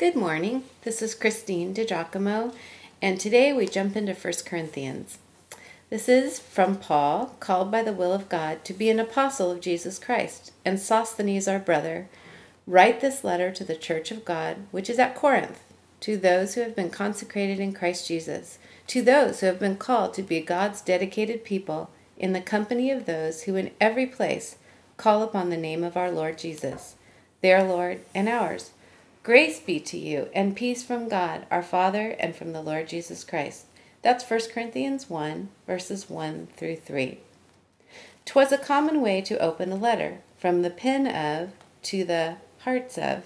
Good morning. This is Christine DiGiacomo, and today we jump into 1 Corinthians. This is from Paul, called by the will of God to be an apostle of Jesus Christ, and Sosthenes, our brother. Write this letter to the church of God, which is at Corinth, to those who have been consecrated in Christ Jesus, to those who have been called to be God's dedicated people, in the company of those who in every place call upon the name of our Lord Jesus, their Lord and ours. Grace be to you and peace from God our Father and from the Lord Jesus Christ. That's 1 Corinthians 1, verses 1 through 3. 'Twas a common way to open a letter, from the pen of to the hearts of.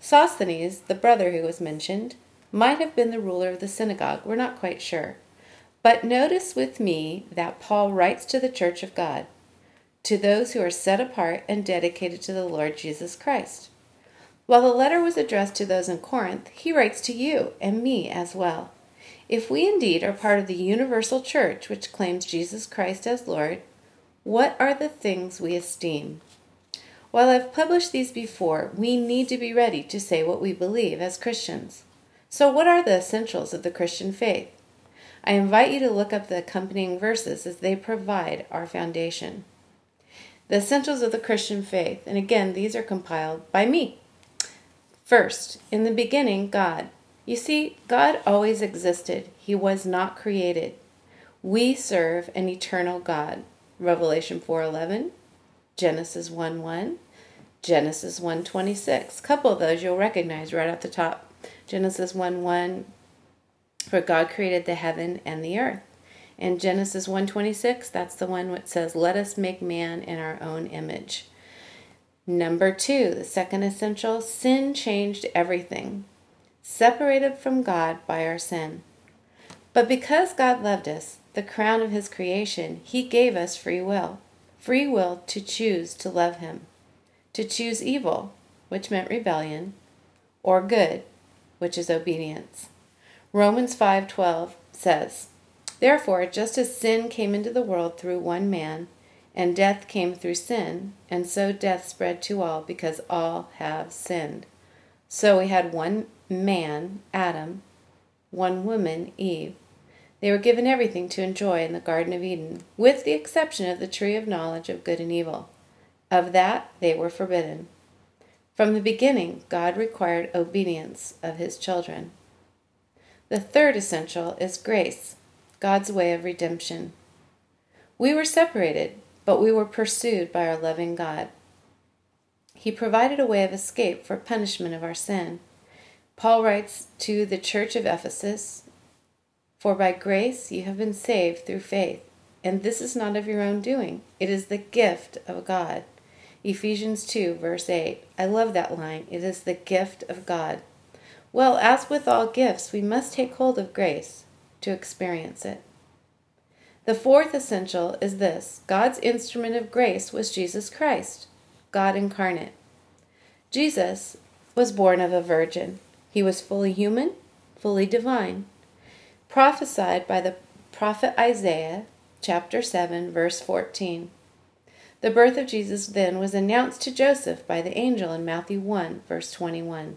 Sosthenes, the brother who was mentioned, might have been the ruler of the synagogue, we're not quite sure. But notice with me that Paul writes to the church of God, to those who are set apart and dedicated to the Lord Jesus Christ. While the letter was addressed to those in Corinth, he writes to you and me as well. If we indeed are part of the universal church which claims Jesus Christ as Lord, what are the things we esteem? While I've published these before, we need to be ready to say what we believe as Christians. So, what are the essentials of the Christian faith? I invite you to look up the accompanying verses as they provide our foundation. The essentials of the Christian faith, and again, these are compiled by me. First, in the beginning, God. You see, God always existed, He was not created. We serve an eternal God. Revelation 4:11, Genesis 1:1, Genesis 1:26. A couple of those you'll recognize right at the top. Genesis 1:1 for God created the heaven and the earth. And Genesis 1:26, that's the one which says, "Let us make man in our own image." Number two, the second essential sin changed everything, separated from God by our sin. But because God loved us, the crown of His creation, He gave us free will free will to choose to love Him, to choose evil, which meant rebellion, or good, which is obedience. Romans 5:12 says, Therefore, just as sin came into the world through one man, and death came through sin, and so death spread to all because all have sinned. So we had one man, Adam, one woman, Eve. They were given everything to enjoy in the Garden of Eden, with the exception of the tree of knowledge of good and evil. Of that they were forbidden. From the beginning, God required obedience of his children. The third essential is grace, God's way of redemption. We were separated, but we were pursued by our loving God. He provided a way of escape for punishment of our sin. Paul writes to the church of Ephesus For by grace you have been saved through faith, and this is not of your own doing, it is the gift of God. Ephesians 2, verse 8. I love that line. It is the gift of God. Well, as with all gifts, we must take hold of grace to experience it. The fourth essential is this God's instrument of grace was Jesus Christ, God incarnate. Jesus was born of a virgin. He was fully human, fully divine. Prophesied by the prophet Isaiah, chapter 7, verse 14. The birth of Jesus then was announced to Joseph by the angel in Matthew 1, verse 21.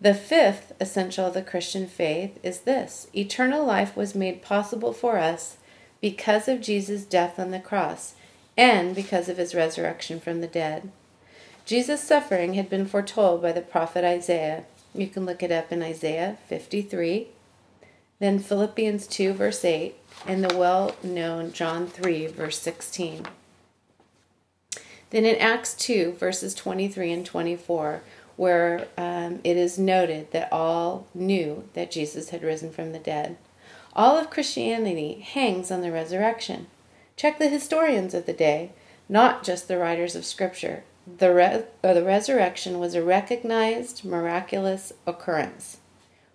The fifth essential of the Christian faith is this eternal life was made possible for us because of Jesus' death on the cross and because of his resurrection from the dead. Jesus' suffering had been foretold by the prophet Isaiah. You can look it up in Isaiah 53, then Philippians 2, verse 8, and the well known John 3, verse 16. Then in Acts 2, verses 23 and 24, where um, it is noted that all knew that Jesus had risen from the dead. All of Christianity hangs on the resurrection. Check the historians of the day, not just the writers of Scripture. The, re- the resurrection was a recognized miraculous occurrence.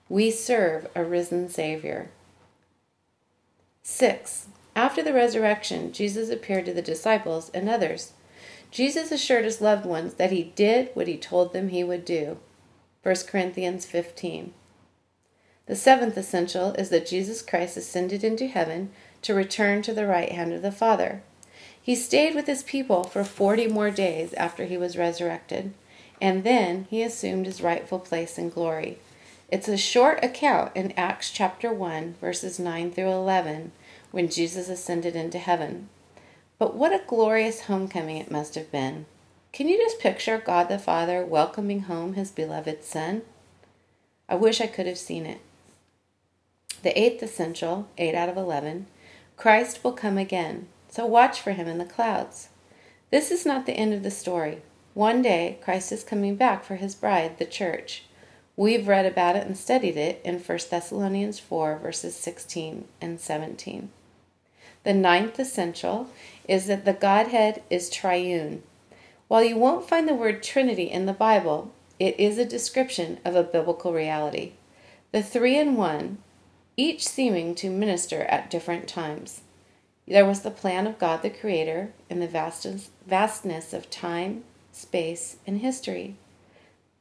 We serve a risen Savior. 6. After the resurrection, Jesus appeared to the disciples and others. Jesus assured his loved ones that he did what he told them he would do. 1 Corinthians 15. The seventh essential is that Jesus Christ ascended into heaven to return to the right hand of the Father. He stayed with his people for 40 more days after he was resurrected, and then he assumed his rightful place in glory. It's a short account in Acts chapter 1, verses 9 through 11, when Jesus ascended into heaven. But what a glorious homecoming it must have been. Can you just picture God the Father welcoming home his beloved Son? I wish I could have seen it. The eighth essential, 8 out of 11, Christ will come again, so watch for him in the clouds. This is not the end of the story. One day, Christ is coming back for his bride, the church. We've read about it and studied it in 1 Thessalonians 4, verses 16 and 17. The ninth essential is that the Godhead is triune. While you won't find the word Trinity in the Bible, it is a description of a biblical reality. The three in one, each seeming to minister at different times. There was the plan of God the Creator in the vastness of time, space, and history.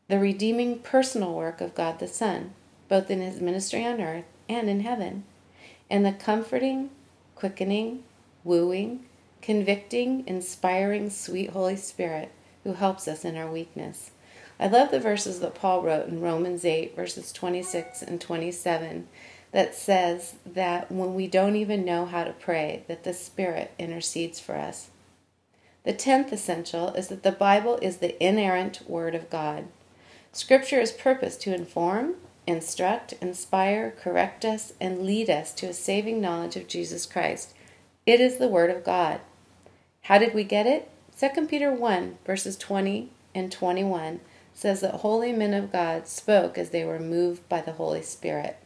The redeeming personal work of God the Son, both in his ministry on earth and in heaven. And the comforting, quickening, wooing, convicting, inspiring, sweet Holy Spirit who helps us in our weakness. I love the verses that Paul wrote in Romans 8, verses 26 and 27, that says that when we don't even know how to pray, that the Spirit intercedes for us. The tenth essential is that the Bible is the inerrant Word of God. Scripture is purposed to inform, instruct, inspire, correct us, and lead us to a saving knowledge of Jesus Christ. It is the Word of God. How did we get it? 2 Peter 1, verses 20 and 21 says that holy men of God spoke as they were moved by the Holy Spirit.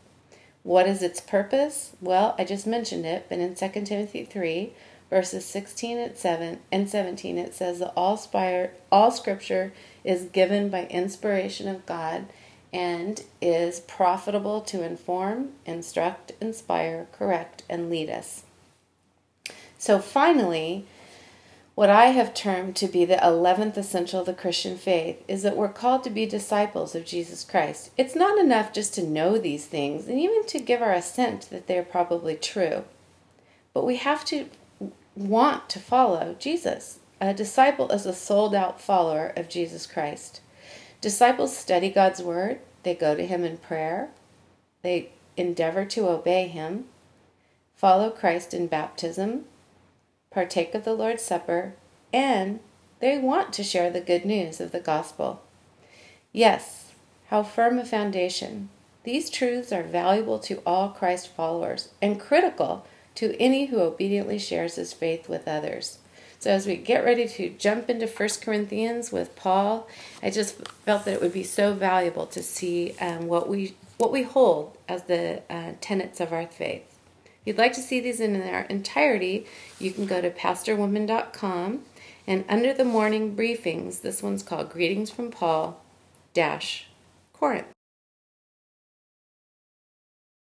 What is its purpose? Well, I just mentioned it, but in 2 Timothy 3, verses 16 and 7 and 17, it says that all, spire, all scripture is given by inspiration of God and is profitable to inform, instruct, inspire, correct, and lead us. So finally, what I have termed to be the 11th essential of the Christian faith is that we're called to be disciples of Jesus Christ. It's not enough just to know these things and even to give our assent that they're probably true, but we have to want to follow Jesus. A disciple is a sold out follower of Jesus Christ. Disciples study God's word, they go to Him in prayer, they endeavor to obey Him, follow Christ in baptism, partake of the Lord's Supper, and they want to share the good news of the gospel. Yes, how firm a foundation. These truths are valuable to all Christ followers and critical to any who obediently shares his faith with others. So as we get ready to jump into 1 Corinthians with Paul, I just felt that it would be so valuable to see um, what we what we hold as the uh, tenets of our faith. If you'd like to see these in their entirety, you can go to pastorwoman.com and under the morning briefings, this one's called Greetings from Paul dash Corinth.